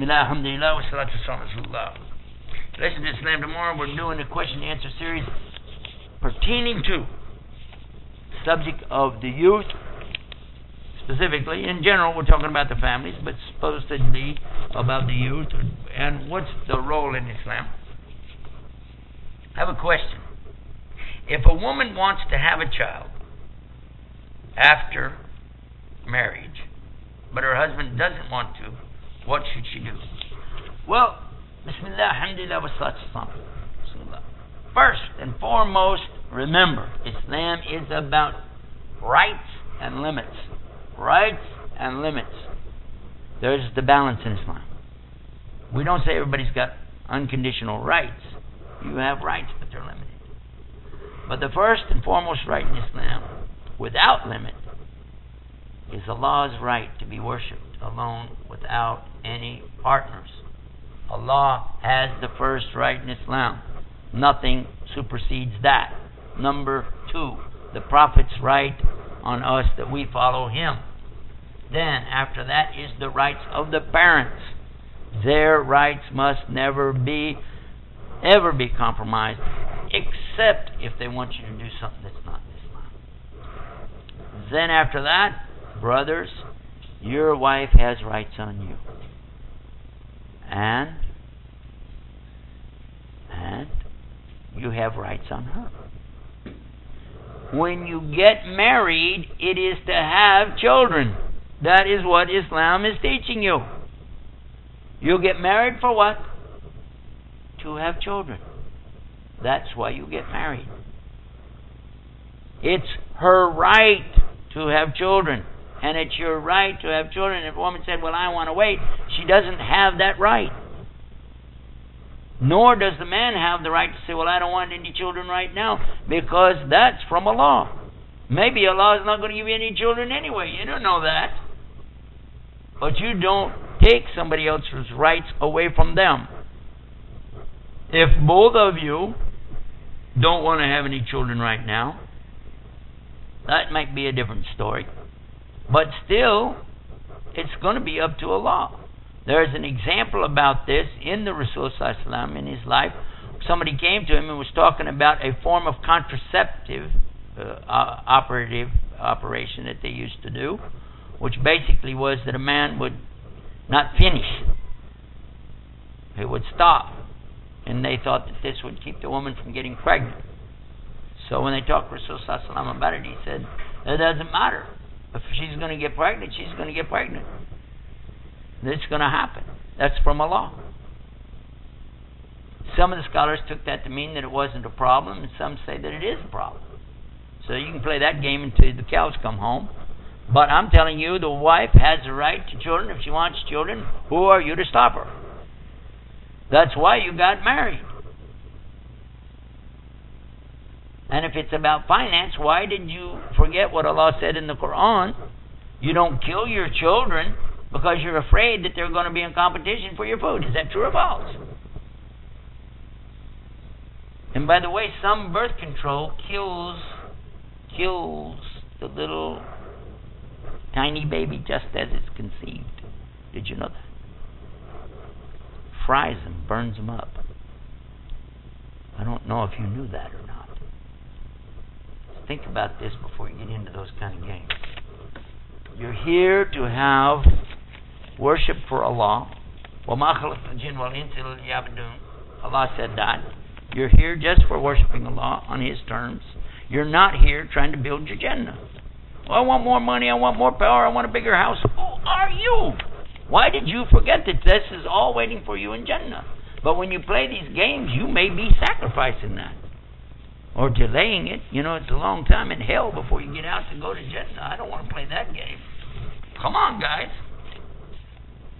Bismillah, alhamdulillah, wa salatu. Listen to Islam tomorrow. We're doing a question and answer series pertaining to subject of the youth specifically. In general, we're talking about the families, but supposedly about the youth and what's the role in Islam. I have a question. If a woman wants to have a child after marriage, but her husband doesn't want to, what should she do? Well, Bismillah, Alhamdulillah, wa First and foremost, remember, Islam is about rights and limits. Rights and limits. There's the balance in Islam. We don't say everybody's got unconditional rights. You have rights, but they're limited. But the first and foremost right in Islam, without limit, is Allah's right to be worshipped alone without any partners. Allah has the first right in Islam. Nothing supersedes that. Number two, the Prophet's right on us that we follow him. Then, after that, is the rights of the parents. Their rights must never be, ever be compromised, except if they want you to do something that's not Islam. Then, after that, brothers, your wife has rights on you. And, and you have rights on her. When you get married, it is to have children. That is what Islam is teaching you. You get married for what? To have children. That's why you get married. It's her right to have children. And it's your right to have children. If a woman said, Well, I want to wait, she doesn't have that right. Nor does the man have the right to say, Well, I don't want any children right now, because that's from Allah. Maybe Allah is not going to give you any children anyway. You don't know that. But you don't take somebody else's rights away from them. If both of you don't want to have any children right now, that might be a different story. But still, it's going to be up to Allah. There's an example about this in the Rasul in his life. Somebody came to him and was talking about a form of contraceptive uh, operative operation that they used to do, which basically was that a man would not finish. He would stop. And they thought that this would keep the woman from getting pregnant. So when they talked to Rasul about it, he said, It doesn't matter. If she's going to get pregnant, she's going to get pregnant. It's going to happen. That's from Allah. Some of the scholars took that to mean that it wasn't a problem, and some say that it is a problem. So you can play that game until the cows come home. But I'm telling you, the wife has the right to children. If she wants children, who are you to stop her? That's why you got married. And if it's about finance, why did you forget what Allah said in the Quran? You don't kill your children because you're afraid that they're going to be in competition for your food. Is that true or false? And by the way, some birth control kills kills the little tiny baby just as it's conceived. Did you know that? Fries them, burns them up. I don't know if you knew that or not. Think about this before you get into those kind of games. You're here to have worship for Allah. Allah said that. You're here just for worshiping Allah on His terms. You're not here trying to build your Jannah. Well, I want more money, I want more power, I want a bigger house. Who are you? Why did you forget that this is all waiting for you in Jannah? But when you play these games, you may be sacrificing that. Or delaying it. You know, it's a long time in hell before you get out to go to Jannah. I don't want to play that game. Come on, guys.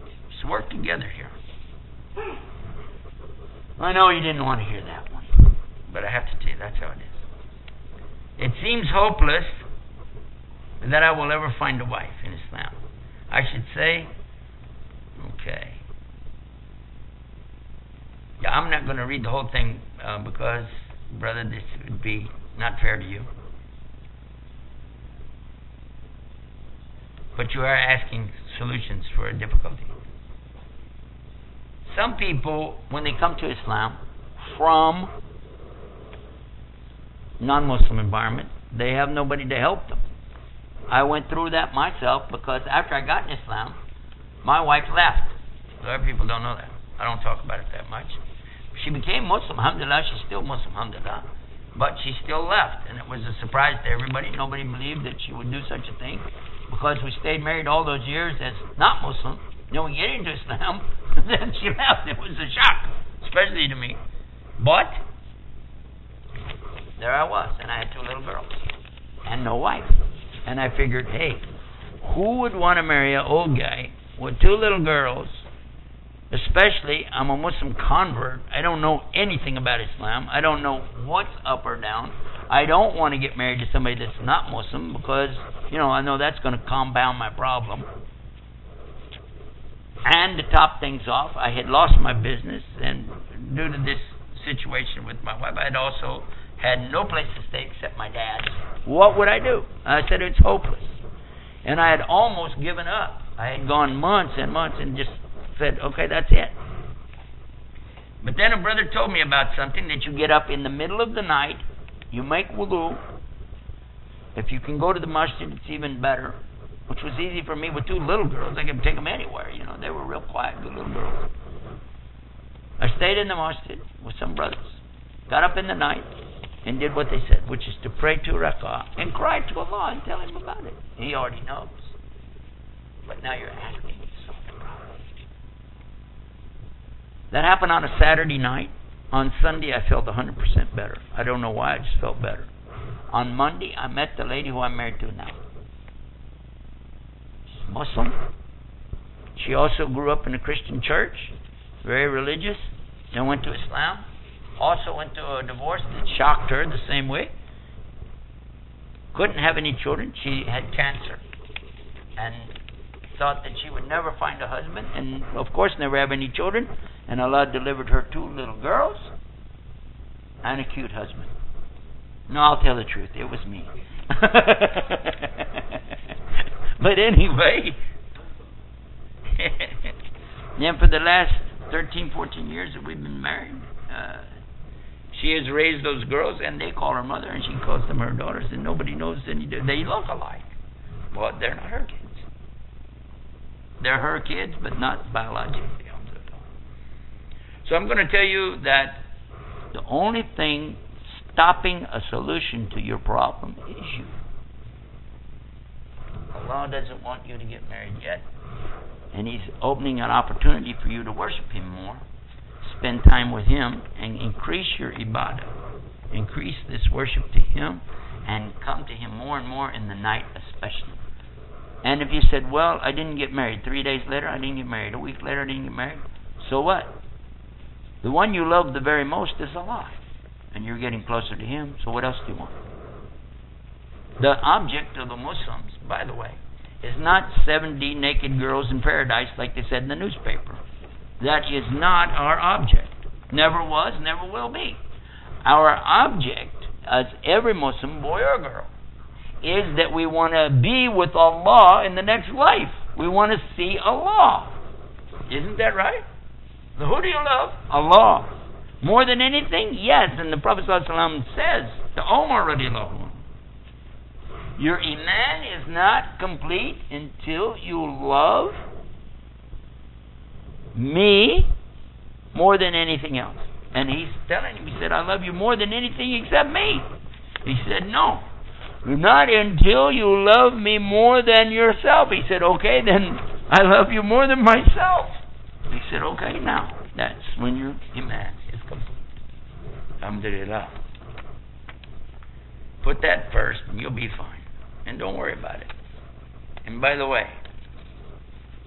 Let's work together here. I know you didn't want to hear that one, but I have to tell you, that's how it is. It seems hopeless that I will ever find a wife in Islam. I should say, okay. Yeah, I'm not going to read the whole thing uh, because, brother, this would be not fair to you. But you are asking solutions for a difficulty. some people, when they come to Islam from non-Muslim environment, they have nobody to help them. I went through that myself because after I got in Islam, my wife left. A lot of people don't know that. I don't talk about it that much. She became Muslim, alhamdulillah. She's still Muslim, alhamdulillah. But she still left, and it was a surprise to everybody. Nobody believed that she would do such a thing because we stayed married all those years as not Muslim. Then we get into Islam, then she left. It was a shock, especially to me. But there I was, and I had two little girls and no wife. And I figured, hey, who would want to marry an old guy with two little girls especially I'm a Muslim convert. I don't know anything about Islam. I don't know what's up or down. I don't want to get married to somebody that's not Muslim because, you know, I know that's going to compound my problem. And to top things off, I had lost my business, and due to this situation with my wife, I had also had no place to stay except my dad's. What would I do? I said it's hopeless. And I had almost given up. I had gone months and months and just said, okay, that's it. But then a brother told me about something that you get up in the middle of the night, you make wudu. If you can go to the masjid, it's even better. Which was easy for me with two little girls. I could take them anywhere. You know, they were real quiet, good little girls. I stayed in the masjid with some brothers. Got up in the night and did what they said, which is to pray two rak'ah and cry to Allah and tell Him about it. He already knows. But now you're asking That happened on a Saturday night. On Sunday, I felt 100% better. I don't know why, I just felt better. On Monday, I met the lady who I'm married to now. She's Muslim. She also grew up in a Christian church, very religious, then went to Islam. Also went to a divorce that shocked her the same way. Couldn't have any children. She had cancer. And thought that she would never find a husband, and of course, never have any children and Allah delivered her two little girls and a cute husband. No, I'll tell the truth. It was me. but anyway, then for the last 13, 14 years that we've been married, uh, she has raised those girls, and they call her mother, and she calls them her daughters, and nobody knows any. They look alike, but they're not her kids. They're her kids, but not biologically. So I'm going to tell you that the only thing stopping a solution to your problem is you. Allah doesn't want you to get married yet. And He's opening an opportunity for you to worship Him more, spend time with Him, and increase your ibadah. Increase this worship to Him and come to Him more and more in the night, especially. And if you said, Well, I didn't get married, three days later I didn't get married, a week later I didn't get married, so what? The one you love the very most is alive, and you're getting closer to Him, so what else do you want? The object of the Muslims, by the way, is not 70 naked girls in paradise like they said in the newspaper. That is not our object. Never was, never will be. Our object, as every Muslim, boy or girl, is that we want to be with Allah in the next life. We want to see Allah. Isn't that right? Who do you love? Allah. More than anything? Yes. And the Prophet ﷺ says to Omar radiallahu your iman is not complete until you love me more than anything else. And he's telling him, he said, I love you more than anything except me. He said, No. Not until you love me more than yourself. He said, Okay, then I love you more than myself. He said, okay, now, that's when your iman is complete. Alhamdulillah. Put that first and you'll be fine. And don't worry about it. And by the way,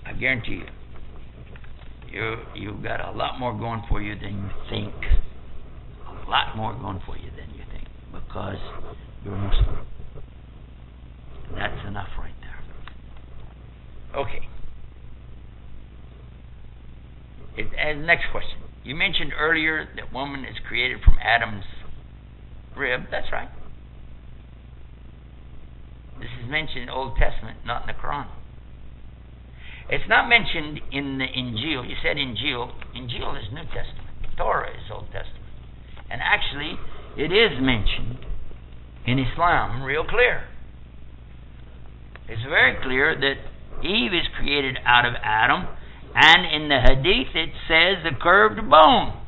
I guarantee you, you you've got a lot more going for you than you think. A lot more going for you than you think. Because you're Muslim. That's enough right there. Okay. It, and next question. You mentioned earlier that woman is created from Adam's rib. That's right. This is mentioned in the Old Testament, not in the Quran. It's not mentioned in the Injil. You said Injil. Injil is New Testament. Torah is Old Testament. And actually, it is mentioned in Islam real clear. It's very clear that Eve is created out of Adam, and in the Hadith it says the curved bone.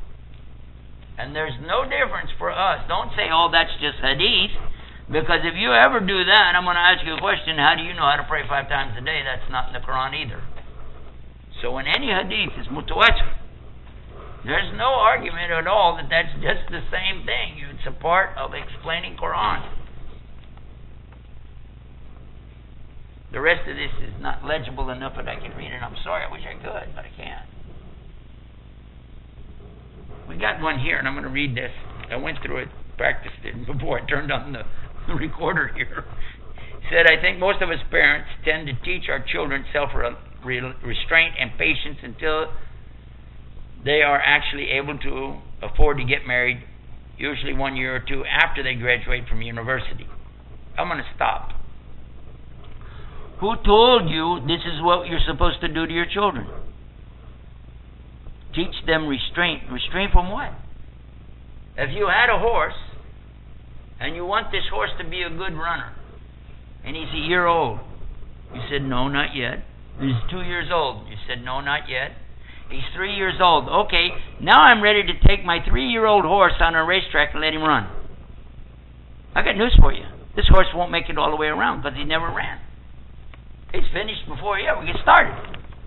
And there's no difference for us. Don't say, oh, that's just Hadith. Because if you ever do that, I'm going to ask you a question. How do you know how to pray five times a day? That's not in the Quran either. So in any hadith, it's mutawatir. There's no argument at all that that's just the same thing. It's a part of explaining Quran. The rest of this is not legible enough that I can read it. I'm sorry. I wish I could, but I can't. We got one here, and I'm going to read this. I went through it, practiced it before I turned on the recorder here, said, I think most of us parents tend to teach our children self restraint and patience until they are actually able to afford to get married, usually one year or two after they graduate from university. I'm going to stop. Who told you this is what you're supposed to do to your children? Teach them restraint. Restraint from what? If you had a horse and you want this horse to be a good runner, and he's a year old. You said, No, not yet. He's two years old. You said, No, not yet. He's three years old. Okay, now I'm ready to take my three year old horse on a racetrack and let him run. I got news for you. This horse won't make it all the way around because he never ran. He's finished before he ever gets started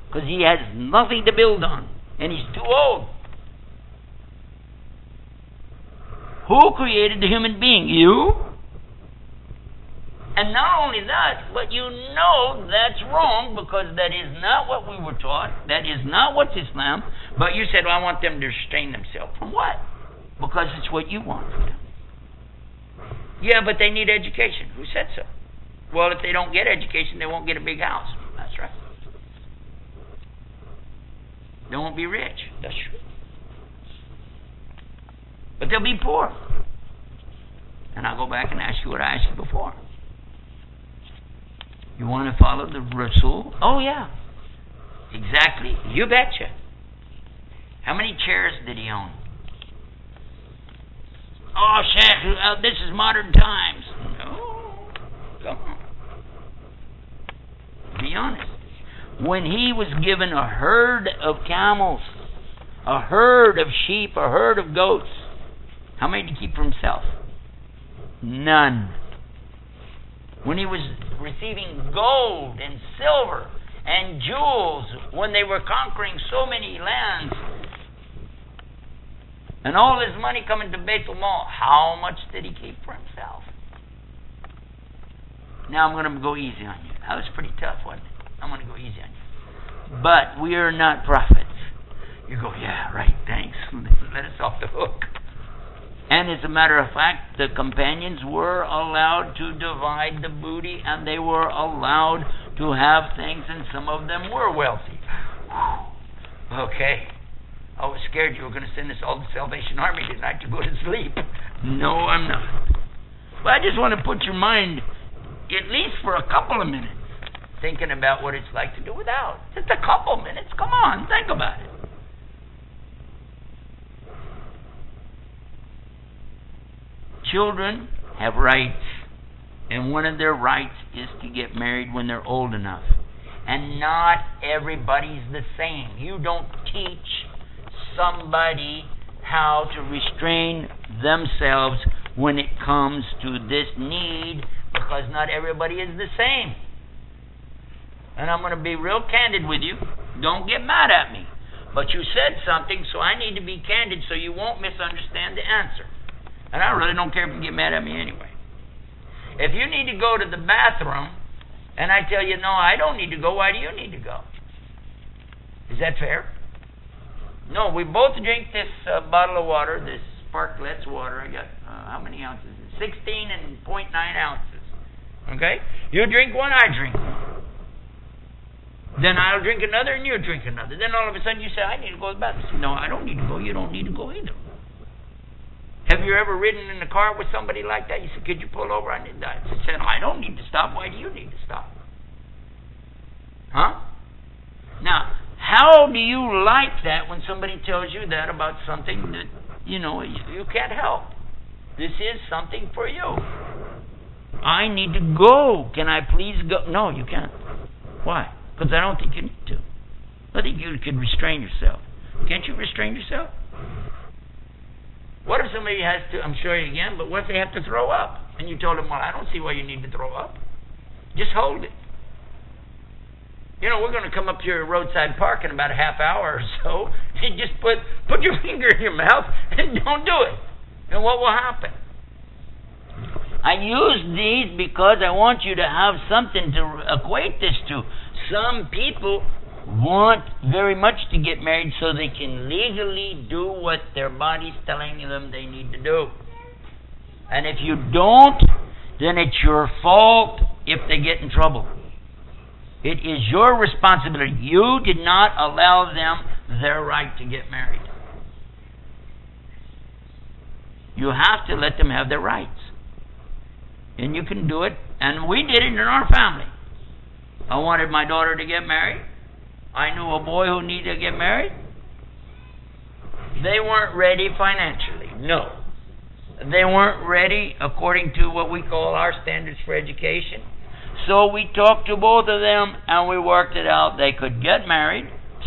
because he has nothing to build on and he's too old. Who created the human being? You? And not only that, but you know that's wrong because that is not what we were taught. That is not what's Islam. But you said, well, I want them to restrain themselves. From what? Because it's what you want. Yeah, but they need education. Who said so? Well, if they don't get education, they won't get a big house. That's right. They won't be rich. That's true. But they'll be poor. And I'll go back and ask you what I asked you before. You want to follow the Rasul? Oh, yeah. Exactly. You betcha. How many chairs did he own? Oh, Sheikh, uh, this is modern times. No. Come on. Be honest. When he was given a herd of camels, a herd of sheep, a herd of goats, how many did he keep for himself? None. When he was receiving gold and silver and jewels, when they were conquering so many lands, and all his money coming to Beit Mal, how much did he keep for himself? Now I'm going to go easy on you. That was pretty tough, wasn't it? I'm going to go easy on you. But we are not prophets. You go, yeah, right, thanks. Let us off the hook. And as a matter of fact, the companions were allowed to divide the booty and they were allowed to have things, and some of them were wealthy. Okay. I was scared you were going to send us all to Salvation Army tonight to go to sleep. No, I'm not. But I just want to put your mind, at least for a couple of minutes, thinking about what it's like to do without. Just a couple minutes. Come on, think about it. Children have rights, and one of their rights is to get married when they're old enough. And not everybody's the same. You don't teach somebody how to restrain themselves when it comes to this need because not everybody is the same. And I'm going to be real candid with you. Don't get mad at me. But you said something, so I need to be candid so you won't misunderstand the answer. And I really don't care if you get mad at me anyway. If you need to go to the bathroom and I tell you, no, I don't need to go, why do you need to go? Is that fair? No, we both drink this uh, bottle of water, this Sparkletts water. I got, uh, how many ounces? 16 and 0.9 ounces. Okay? You drink one, I drink one. Then I'll drink another and you'll drink another. Then all of a sudden you say, I need to go to the bathroom. No, I don't need to go. You don't need to go either. Have you ever ridden in a car with somebody like that? You said, Could you pull over? I need that. He said, I don't need to stop. Why do you need to stop? Huh? Now, how do you like that when somebody tells you that about something that, you know, you can't help? This is something for you. I need to go. Can I please go? No, you can't. Why? Because I don't think you need to. I think you can restrain yourself. Can't you restrain yourself? What if somebody has to, I'm you again, but what if they have to throw up? And you told them, well, I don't see why you need to throw up. Just hold it. You know, we're going to come up to your roadside park in about a half hour or so, and just put put your finger in your mouth and don't do it. And what will happen? I use these because I want you to have something to equate this to. Some people want very much to get married so they can legally do what their body's telling them they need to do. And if you don't, then it's your fault if they get in trouble. It is your responsibility. You did not allow them their right to get married. You have to let them have their rights. And you can do it. And we did it in our family. I wanted my daughter to get married. I knew a boy who needed to get married. They weren't ready financially. No. They weren't ready according to what we call our standards for education. So we talked to both of them and we worked it out. They could get married,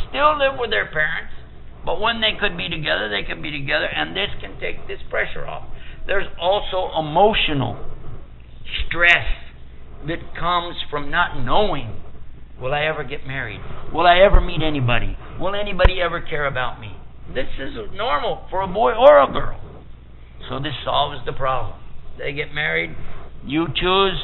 still live with their parents, but when they could be together, they could be together, and this can take this pressure off. There's also emotional stress that comes from not knowing will I ever get married? Will I ever meet anybody? Will anybody ever care about me? This is normal for a boy or a girl. So this solves the problem. They get married, you choose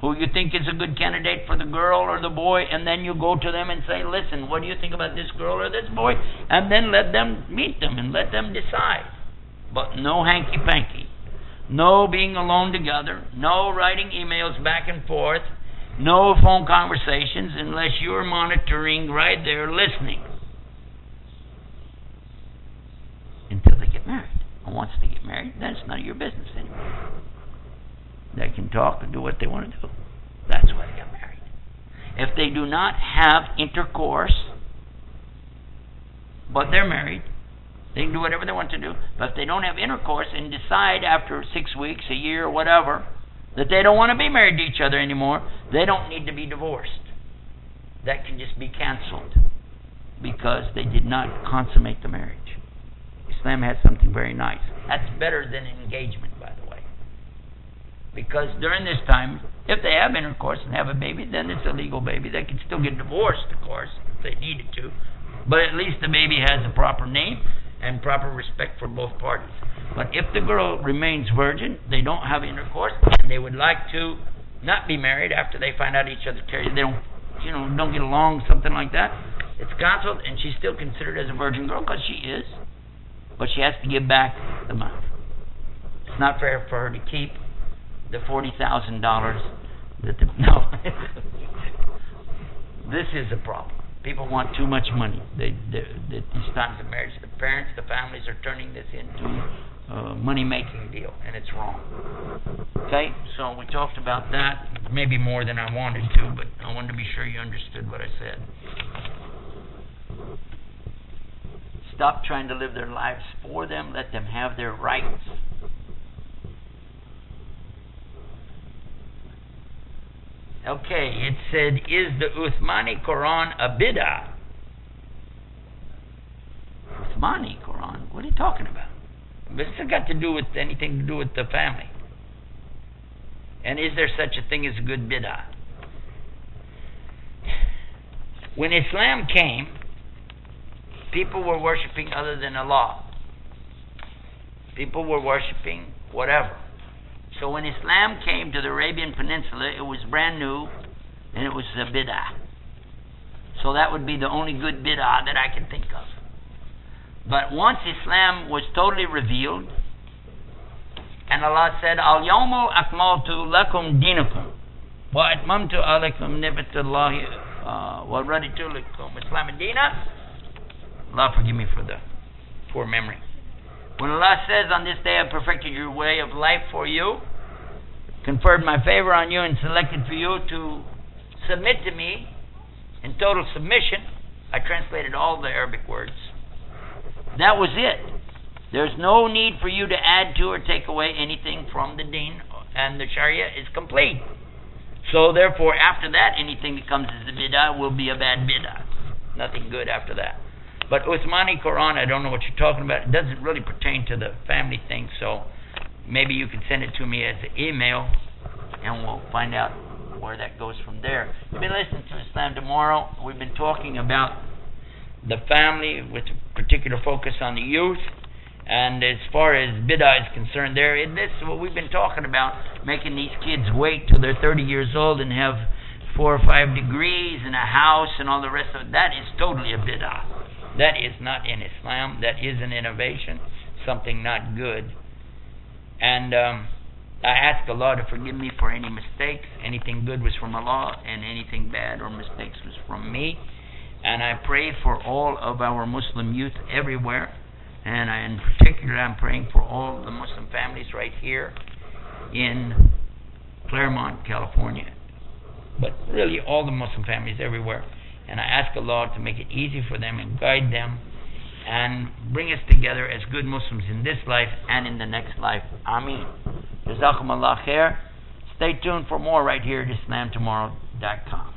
who you think is a good candidate for the girl or the boy, and then you go to them and say, Listen, what do you think about this girl or this boy? And then let them meet them and let them decide. But no hanky panky. No being alone together. No writing emails back and forth. No phone conversations unless you're monitoring right there listening. Until they get married. And once they get married, then it's none of your business anymore. They can talk and do what they want to do. That's why they get married. If they do not have intercourse, but they're married, they can do whatever they want to do. But if they don't have intercourse and decide after six weeks, a year, or whatever, that they don't want to be married to each other anymore, they don't need to be divorced. That can just be canceled because they did not consummate the marriage. Islam has something very nice. That's better than engagement, by the way. Because during this time, if they have intercourse and have a baby, then it's a legal baby. They can still get divorced, of course, if they needed to. But at least the baby has a proper name and proper respect for both parties. But if the girl remains virgin, they don't have intercourse, and they would like to not be married after they find out each other they don't, you know, don't get along, something like that. It's canceled, and she's still considered as a virgin girl because she is, but she has to give back the money. It's not fair for her to keep the forty thousand dollars that the no. this is a problem. People want too much money. They, they, they, these times of marriage, the parents, the families are turning this into a money making deal, and it's wrong. Okay, so we talked about that, maybe more than I wanted to, but I wanted to be sure you understood what I said. Stop trying to live their lives for them. Let them have their rights. Okay, it said, is the Uthmani Quran a bid'ah? Uthmani Quran? What are you talking about? This has got to do with anything to do with the family. And is there such a thing as a good bid'ah? When Islam came, people were worshiping other than Allah. People were worshiping whatever. So when Islam came to the Arabian Peninsula, it was brand new and it was a bid'ah. So that would be the only good bid'ah that I can think of. But once Islam was totally revealed, and Allah said, Al yawmu akmaltu lakum dinakum wa atmamtu alaykum nibatullahi uh, wa raditu lakum Islam dina. Allah forgive me for the poor memory. When Allah says, On this day I perfected your way of life for you, conferred my favor on you, and selected for you to submit to me in total submission, I translated all the Arabic words. That was it. There's no need for you to add to or take away anything from the deen, and the Sharia is complete. So therefore, after that, anything that comes as a bid'ah will be a bad bid'ah. Nothing good after that. But Uthmani Quran, I don't know what you're talking about. It doesn't really pertain to the family thing, so maybe you can send it to me as an email, and we'll find out where that goes from there. You've been listening to Islam Tomorrow. We've been talking about the family with a particular focus on the youth. And as far as bid'ah is concerned, there, in this is what we've been talking about, making these kids wait till they're 30 years old and have four or five degrees and a house and all the rest of it. That is totally a bid'ah. That is not in Islam. That is an innovation, something not good. And um, I ask Allah to forgive me for any mistakes. Anything good was from Allah, and anything bad or mistakes was from me. And I pray for all of our Muslim youth everywhere. And I, in particular, I'm praying for all the Muslim families right here in Claremont, California. But really, all the Muslim families everywhere. And I ask Allah to make it easy for them and guide them and bring us together as good Muslims in this life and in the next life. Ameen. Jazakum Allah khair. Stay tuned for more right here at IslamTomorrow.com.